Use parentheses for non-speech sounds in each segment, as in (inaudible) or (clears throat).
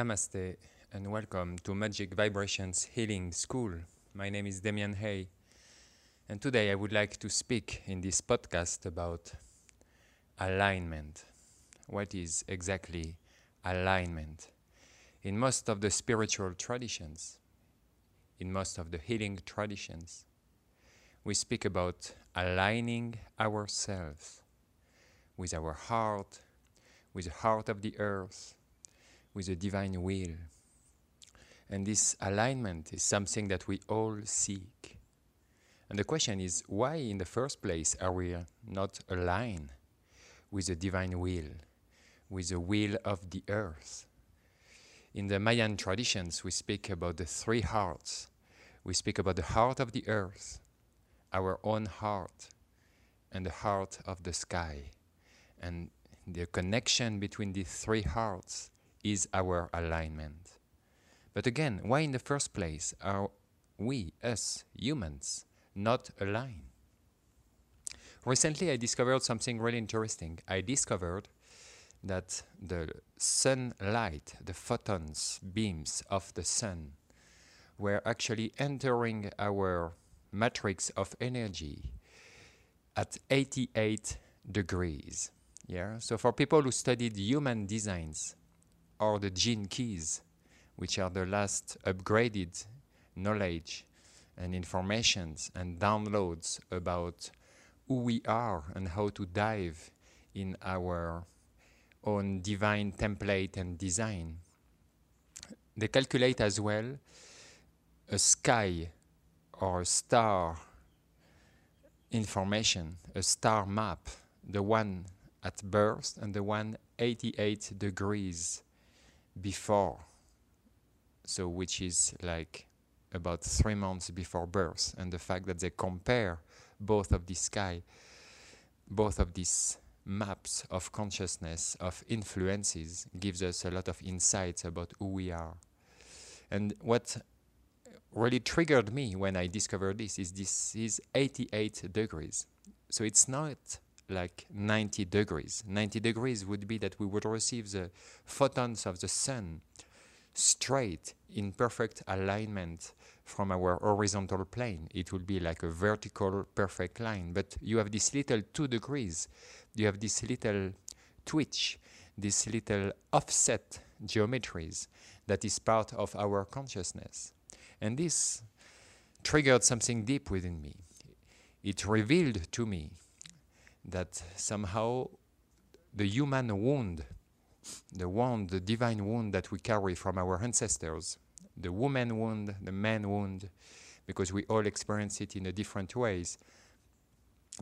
Namaste and welcome to Magic Vibrations Healing School. My name is Demian Hay, and today I would like to speak in this podcast about alignment. What is exactly alignment? In most of the spiritual traditions, in most of the healing traditions, we speak about aligning ourselves with our heart, with the heart of the earth, with the divine will. And this alignment is something that we all seek. And the question is why, in the first place, are we not aligned with the divine will, with the will of the earth? In the Mayan traditions, we speak about the three hearts. We speak about the heart of the earth, our own heart, and the heart of the sky. And the connection between these three hearts is our alignment. But again, why in the first place are we, us, humans, not aligned? Recently, I discovered something really interesting. I discovered that the sunlight, the photons, beams of the sun, were actually entering our matrix of energy at 88 degrees. Yeah. So for people who studied human designs, or the gene keys, which are the last upgraded knowledge and informations and downloads about who we are and how to dive in our own divine template and design. They calculate as well a sky or a star information, a star map, the one at birth and the one 88 degrees before, so which is like about three months before birth, and the fact that they compare both of the sky, both of these maps of consciousness, of influences, gives us a lot of insights about who we are. And what really triggered me when I discovered this is this is 88 degrees. So it's not like 90 degrees. 90 degrees would be that we would receive the photons of the sun straight in perfect alignment from our horizontal plane. It would be like a vertical perfect line. But you have this little 2 degrees, you have this little twitch, this little offset geometries that is part of our consciousness. And this triggered something deep within me. It revealed to me that somehow the human wound, the wound, the divine wound that we carry from our ancestors, the woman wound, the man wound, because we all experience it in a different ways.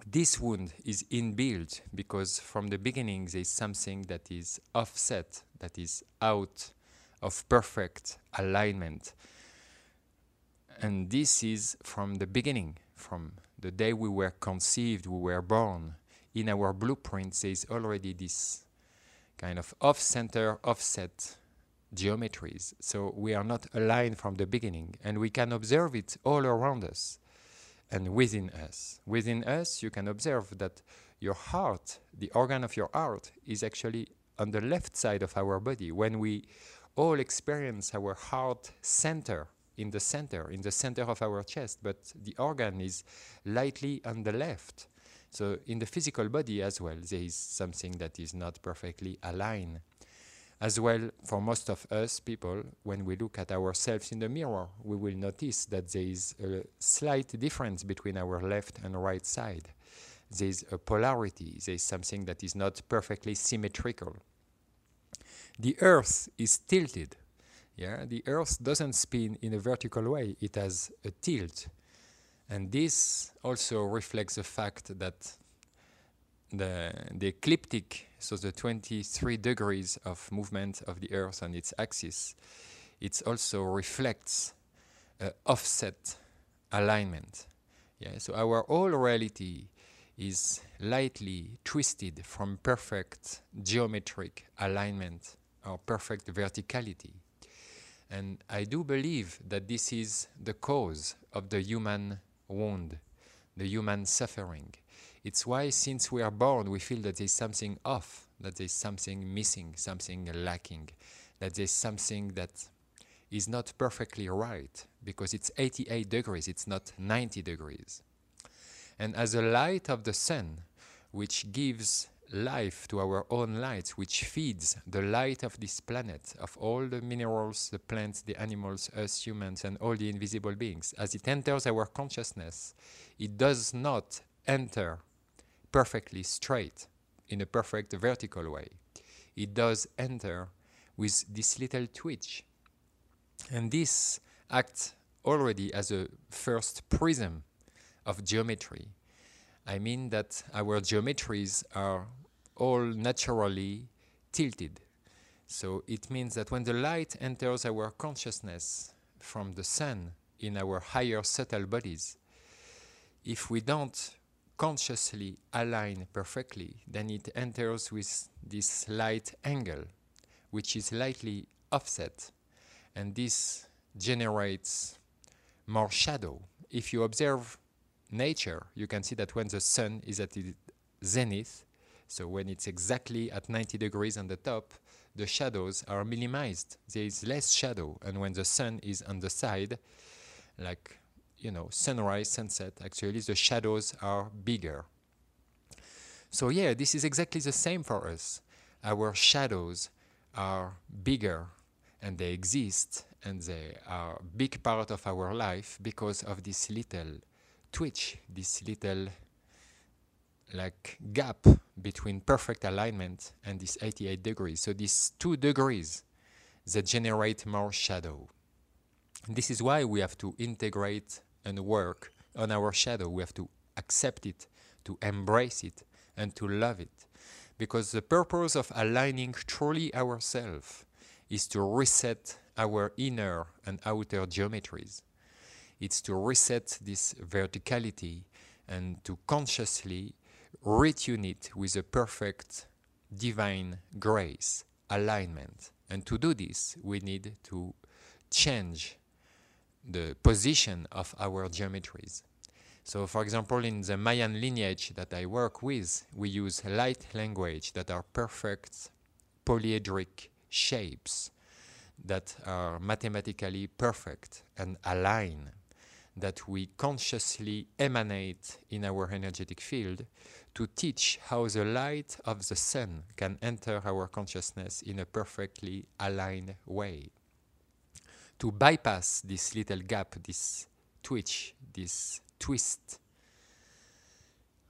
This wound is inbuilt because from the beginning there is something that is offset, that is out of perfect alignment. And this is from the beginning, from the day we were conceived, we were born in our blueprint there is already this kind of off-center, offset geometries. So we are not aligned from the beginning, and we can observe it all around us and within us. Within us, you can observe that your heart, the organ of your heart, is actually on the left side of our body. When we all experience our heart center in the center, in the center of our chest, but the organ is lightly on the left. So in the physical body as well, there is something that is not perfectly aligned. As well, for most of us people, when we look at ourselves in the mirror, we will notice that there is a slight difference between our left and right side. There is a polarity, there is something that is not perfectly symmetrical. The earth is tilted. Yeah, the earth doesn't spin in a vertical way, it has a tilt. And this also reflects the fact that the, the ecliptic, so the 23 degrees of movement of the Earth on its axis, it also reflects uh, offset alignment. Yeah, so our whole reality is lightly twisted from perfect geometric alignment or perfect verticality. And I do believe that this is the cause of the human wound, the human suffering. It's why, since we are born, we feel that there's something off, that there's something missing, something lacking, that there's something that is not perfectly right because it's 88 degrees, it's not 90 degrees. And as the light of the sun, which gives life to our own light, which feeds the light of this planet, of all the minerals, the plants, the animals, us humans, and all the invisible beings, as it enters our consciousness, it does not enter perfectly straight in a perfect vertical way. It does enter with this little twitch. And this acts already as a first prism of geometry. I mean that our geometries are all naturally tilted. So it means that when the light enters our consciousness from the sun in our higher subtle bodies, if we don't consciously align perfectly, then it enters with this light angle, which is slightly offset. And this generates more shadow. If you observe nature, you can see that when the sun is at its zenith, so when it's exactly at 90 degrees on the top, the shadows are minimized. There is less shadow. And when the sun is on the side, like, you know, sunrise, sunset, actually the shadows are bigger. So yeah, this is exactly the same for us. Our shadows are bigger and they exist and they are a big part of our life because of this little twitch, this little like gap between perfect alignment and this 88 degrees. So these two degrees that generate more shadow. This is why we have to integrate and work on our shadow. We have to accept it, to embrace it, and to love it. Because the purpose of aligning truly ourselves is to reset our inner and outer geometries. It's to reset this verticality and to consciously retune it with a perfect divine grace, alignment. And to do this, we need to change the position of our geometries. So, for example, in the Mayan lineage that I work with, we use light language that are perfect polyhedric shapes that are mathematically perfect and align, that we consciously emanate in our energetic field to teach how the light of the sun can enter our consciousness in a perfectly aligned way. To bypass this little gap, this twitch, this twist,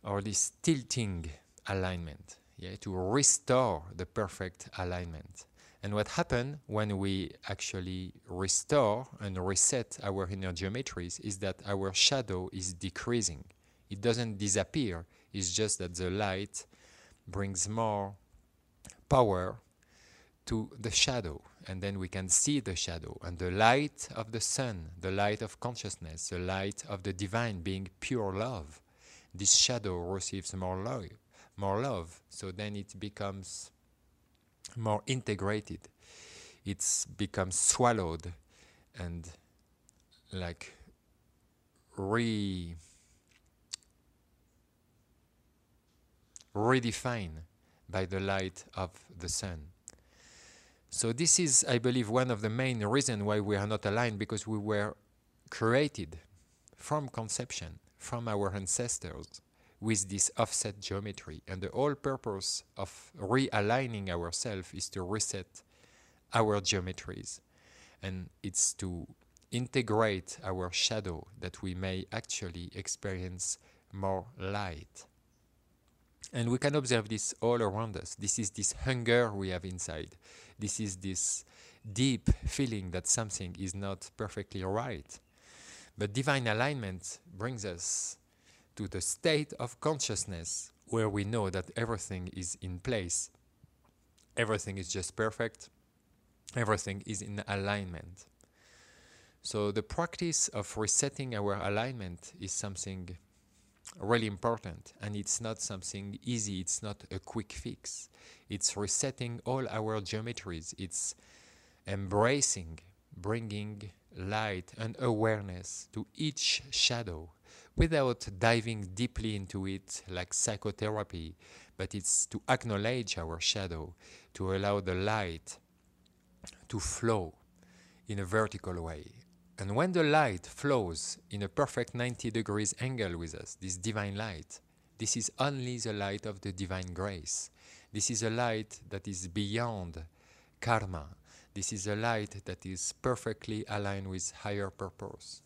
or this tilting alignment, yeah, to restore the perfect alignment. And what happens when we actually restore and reset our inner geometries is that our shadow is decreasing. It doesn't disappear, it's just that the light brings more power to the shadow, and then we can see the shadow. And the light of the sun, the light of consciousness, the light of the divine being pure love, this shadow receives more love, more love. So then it becomes more integrated. It's become swallowed and like re redefined by the light of the sun. So this is, I believe, one of the main reasons why we are not aligned because we were created from conception, from our ancestors, with this offset geometry. And the whole purpose of realigning ourselves is to reset our geometries. And it's to integrate our shadow that we may actually experience more light. And we can observe this all around us. This is this hunger we have inside. This is this deep feeling that something is not perfectly right. But divine alignment brings us to the state of consciousness where we know that everything is in place. Everything is just perfect. Everything is in alignment. So the practice of resetting our alignment is something really important and it's not something easy it's not a quick fix it's resetting all our geometries it's embracing bringing light and awareness to each shadow without diving deeply into it like psychotherapy but it's to acknowledge our shadow to allow the light to flow in a vertical way. And when the light flows in a perfect 90 degrees angle with us, this divine light, this is only the light of the divine grace. This is a light that is beyond karma. This is a light that is perfectly aligned with higher purpose.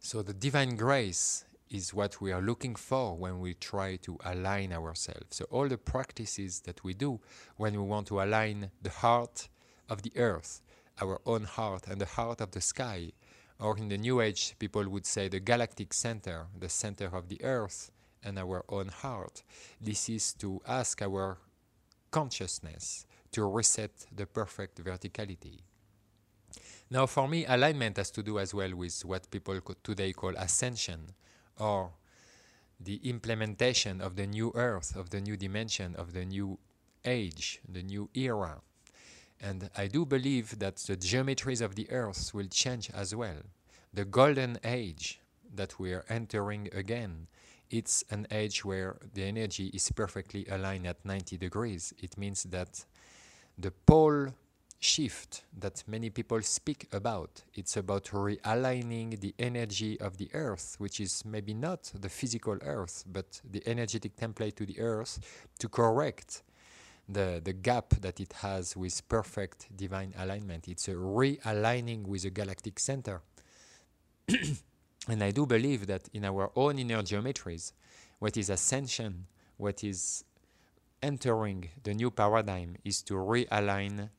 So the divine grace is what we are looking for when we try to align ourselves. So all the practices that we do when we want to align the heart of the earth, our own heart and the heart of the sky, or in the new age people would say the galactic center, the center of the earth and our own heart. This is to ask our consciousness to reset the perfect verticality. Now, for me, alignment has to do as well with what people today call ascension, or the implementation of the new earth, of the new dimension, of the new age, the new era. And I do believe that the geometries of the earth will change as well. The golden age that we are entering again, it's an age where the energy is perfectly aligned at 90 degrees. It means that the pole shift that many people speak about. It's about realigning the energy of the earth, which is maybe not the physical earth, but the energetic template to the earth to correct the, the gap that it has with perfect divine alignment. It's a realigning with the galactic center. (clears throat) and I do believe that in our own inner geometries, what is ascension, what is entering the new paradigm is to realign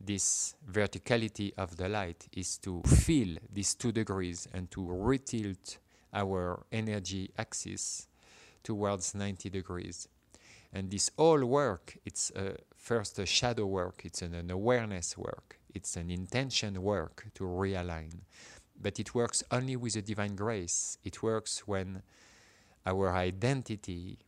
this verticality of the light is to feel these two degrees and to retilt our energy axis towards 90 degrees. And this all work, it's a, first a shadow work, it's an, an awareness work, it's an intention work to realign. But it works only with a divine grace. It works when our identity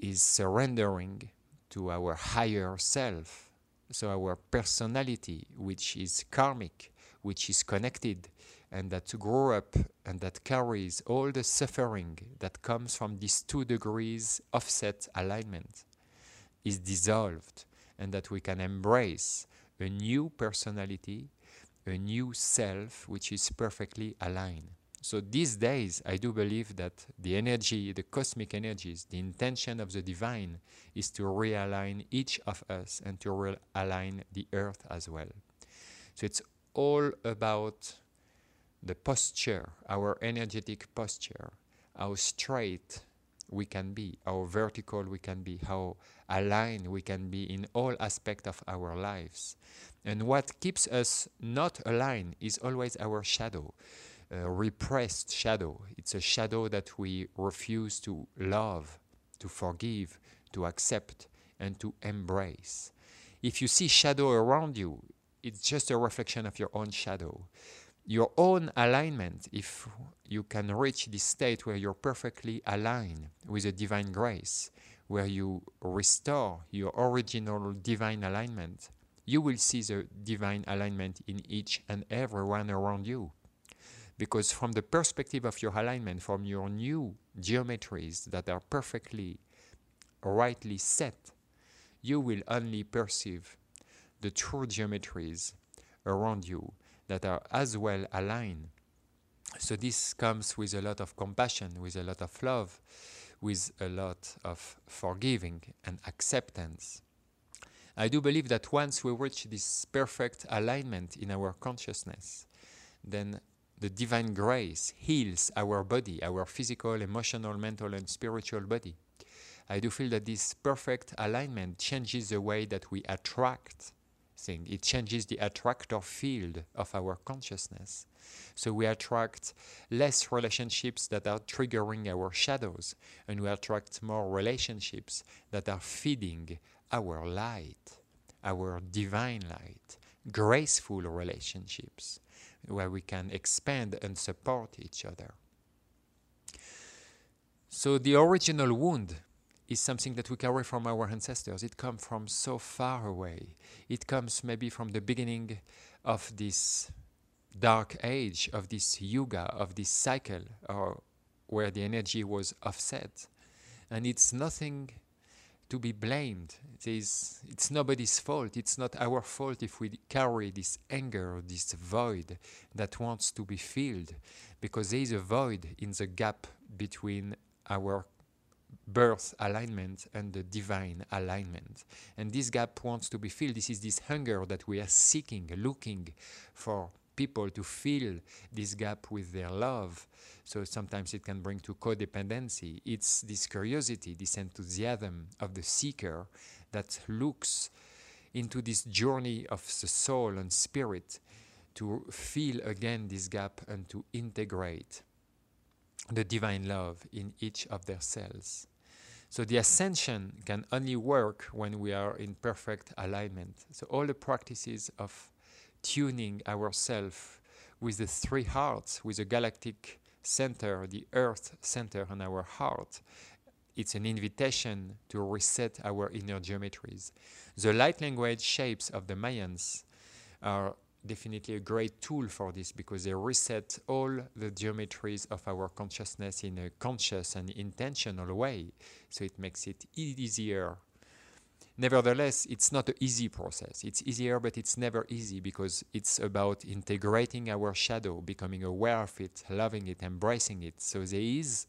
is surrendering to our higher self so our personality, which is karmic, which is connected, and that grew up and that carries all the suffering that comes from these two degrees offset alignment, is dissolved, and that we can embrace a new personality, a new self, which is perfectly aligned. So these days, I do believe that the energy, the cosmic energies, the intention of the divine is to realign each of us and to realign the earth as well. So it's all about the posture, our energetic posture, how straight we can be, how vertical we can be, how aligned we can be in all aspects of our lives. And what keeps us not aligned is always our shadow repressed shadow. It's a shadow that we refuse to love, to forgive, to accept, and to embrace. If you see shadow around you, it's just a reflection of your own shadow. Your own alignment, if you can reach this state where you're perfectly aligned with the divine grace, where you restore your original divine alignment, you will see the divine alignment in each and every one around you. Because from the perspective of your alignment, from your new geometries that are perfectly rightly set, you will only perceive the true geometries around you that are as well aligned. So this comes with a lot of compassion, with a lot of love, with a lot of forgiving and acceptance. I do believe that once we reach this perfect alignment in our consciousness, then the divine grace heals our body, our physical, emotional, mental, and spiritual body. I do feel that this perfect alignment changes the way that we attract things. It changes the attractor field of our consciousness. So we attract less relationships that are triggering our shadows, and we attract more relationships that are feeding our light, our divine light, graceful relationships where we can expand and support each other. So the original wound is something that we carry from our ancestors. It comes from so far away. It comes maybe from the beginning of this dark age, of this yuga, of this cycle, or where the energy was offset. And it's nothing to be blamed. It is, it's nobody's fault. It's not our fault if we carry this anger, this void that wants to be filled, because there is a void in the gap between our birth alignment and the divine alignment. And this gap wants to be filled. This is this hunger that we are seeking, looking for people to fill this gap with their love. So sometimes it can bring to codependency. It's this curiosity, this enthusiasm of the seeker that looks into this journey of the soul and spirit to feel again this gap and to integrate the divine love in each of their cells. So the ascension can only work when we are in perfect alignment. So all the practices of tuning ourselves with the three hearts, with the galactic center, the earth center on our heart, it's an invitation to reset our inner geometries. The light language shapes of the Mayans are definitely a great tool for this because they reset all the geometries of our consciousness in a conscious and intentional way. So it makes it easier. Nevertheless, it's not an easy process. It's easier, but it's never easy because it's about integrating our shadow, becoming aware of it, loving it, embracing it. So there is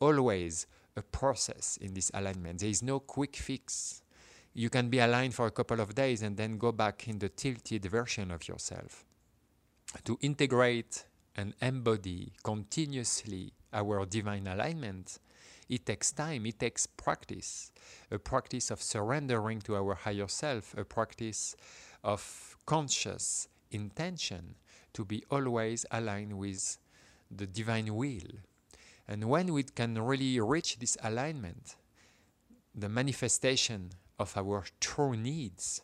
always a process in this alignment. There is no quick fix you can be aligned for a couple of days and then go back in the tilted version of yourself. To integrate and embody continuously our divine alignment, it takes time, it takes practice, a practice of surrendering to our higher self, a practice of conscious intention to be always aligned with the divine will. And when we can really reach this alignment, the manifestation of our true needs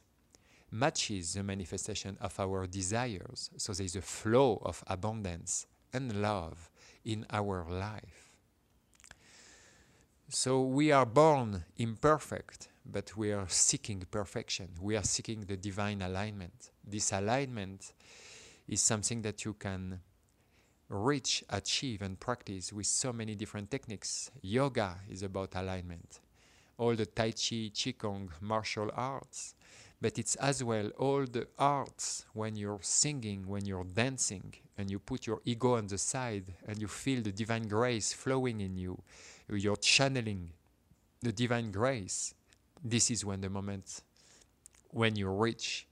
matches the manifestation of our desires. So there is a flow of abundance and love in our life. So we are born imperfect, but we are seeking perfection. We are seeking the divine alignment. This alignment is something that you can reach, achieve, and practice with so many different techniques. Yoga is about alignment all the Tai Chi, Qigong, martial arts, but it's as well all the arts when you're singing, when you're dancing, and you put your ego on the side and you feel the divine grace flowing in you. You're channeling the divine grace. This is when the moment when you reach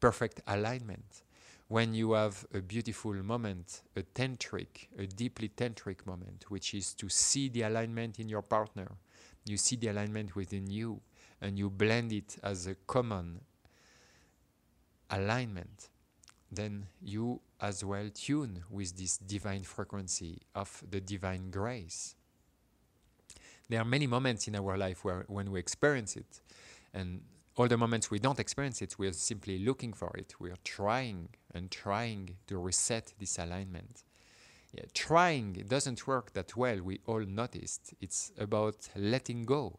perfect alignment, when you have a beautiful moment, a tantric, a deeply tantric moment, which is to see the alignment in your partner, you see the alignment within you and you blend it as a common alignment, then you as well tune with this divine frequency of the divine grace. There are many moments in our life where when we experience it, and all the moments we don't experience it, we are simply looking for it. We are trying and trying to reset this alignment yeah, trying doesn't work that well, we all noticed. It's about letting go,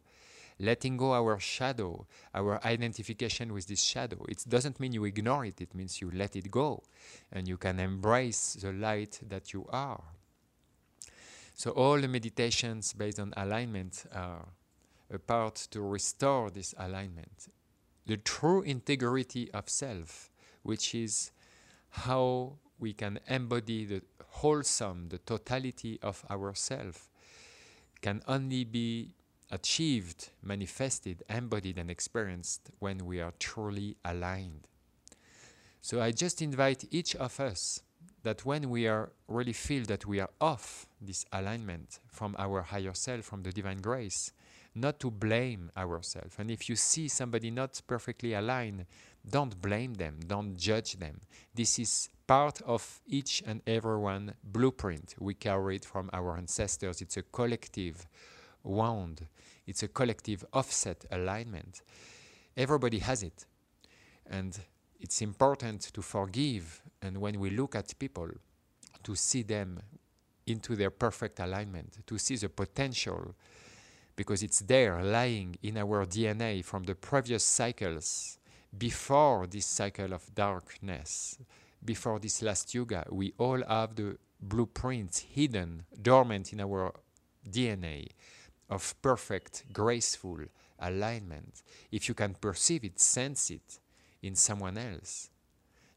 letting go our shadow, our identification with this shadow. It doesn't mean you ignore it, it means you let it go and you can embrace the light that you are. So, all the meditations based on alignment are a part to restore this alignment. The true integrity of self, which is how we can embody the wholesome, the totality of ourself, can only be achieved, manifested, embodied, and experienced when we are truly aligned. So I just invite each of us that when we are really feel that we are off this alignment from our higher self, from the divine grace, not to blame ourselves. And if you see somebody not perfectly aligned, don't blame them, don't judge them. This is part of each and every one blueprint we carried from our ancestors. It's a collective wound, it's a collective offset alignment. Everybody has it. And it's important to forgive. And when we look at people, to see them into their perfect alignment, to see the potential, because it's there lying in our DNA from the previous cycles before this cycle of darkness, before this last yuga, we all have the blueprints hidden, dormant in our DNA of perfect, graceful, alignment. If you can perceive it, sense it in someone else,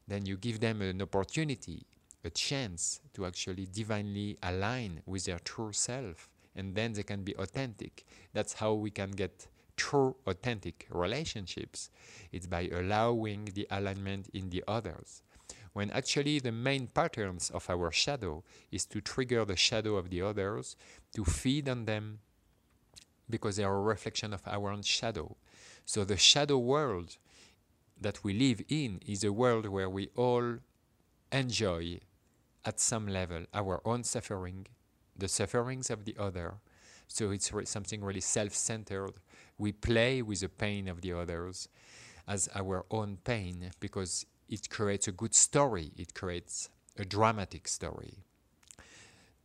then you give them an opportunity, a chance to actually divinely align with their true self, and then they can be authentic. That's how we can get true, authentic relationships. It's by allowing the alignment in the others. When actually the main patterns of our shadow is to trigger the shadow of the others, to feed on them, because they are a reflection of our own shadow. So the shadow world that we live in is a world where we all enjoy at some level our own suffering, the sufferings of the other. So it's re- something really self centered. We play with the pain of the others as our own pain because it creates a good story, it creates a dramatic story.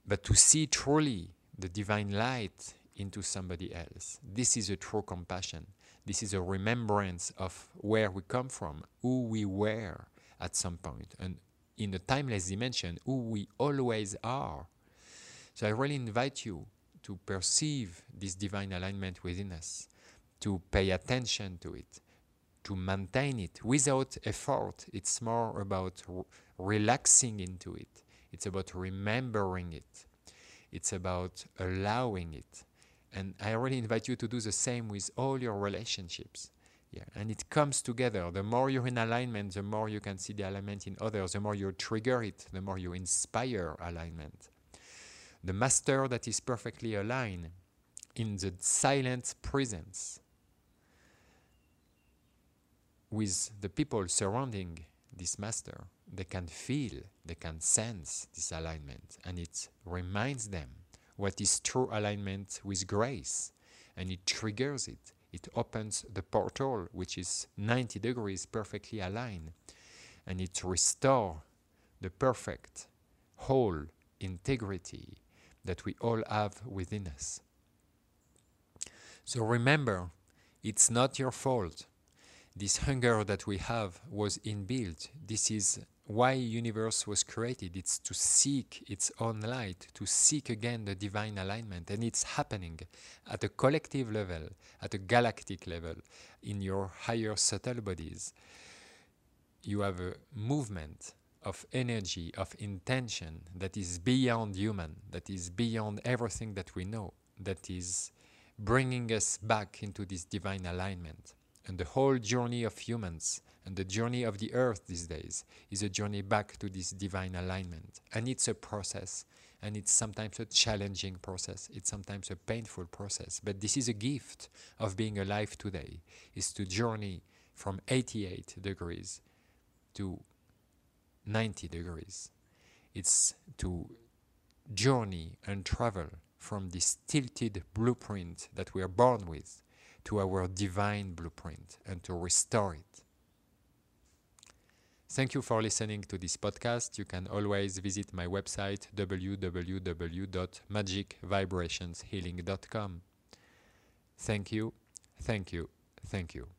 But to see truly the divine light into somebody else, this is a true compassion. This is a remembrance of where we come from, who we were at some point, and in the timeless dimension, who we always are. So I really invite you to perceive this divine alignment within us, to pay attention to it, to maintain it without effort. It's more about relaxing into it, it's about remembering it, it's about allowing it. And I really invite you to do the same with all your relationships. Yeah, and it comes together. The more you're in alignment, the more you can see the alignment in others, the more you trigger it, the more you inspire alignment. The master that is perfectly aligned in the silent presence with the people surrounding this master, they can feel, they can sense this alignment, and it reminds them what is true alignment with grace, and it triggers it. It opens the portal, which is 90 degrees perfectly aligned, and it restores the perfect, whole integrity that we all have within us. So remember, it's not your fault this hunger that we have was inbuilt. This is why universe was created. It's to seek its own light, to seek again the divine alignment. And it's happening at a collective level, at a galactic level, in your higher subtle bodies. You have a movement of energy, of intention that is beyond human, that is beyond everything that we know, that is bringing us back into this divine alignment. And the whole journey of humans and the journey of the earth these days is a journey back to this divine alignment. And it's a process, and it's sometimes a challenging process, it's sometimes a painful process. But this is a gift of being alive today, is to journey from 88 degrees to 90 degrees. It's to journey and travel from this tilted blueprint that we are born with to our divine blueprint and to restore it. Thank you for listening to this podcast. You can always visit my website www.magicvibrationshealing.com. Thank you, thank you, thank you.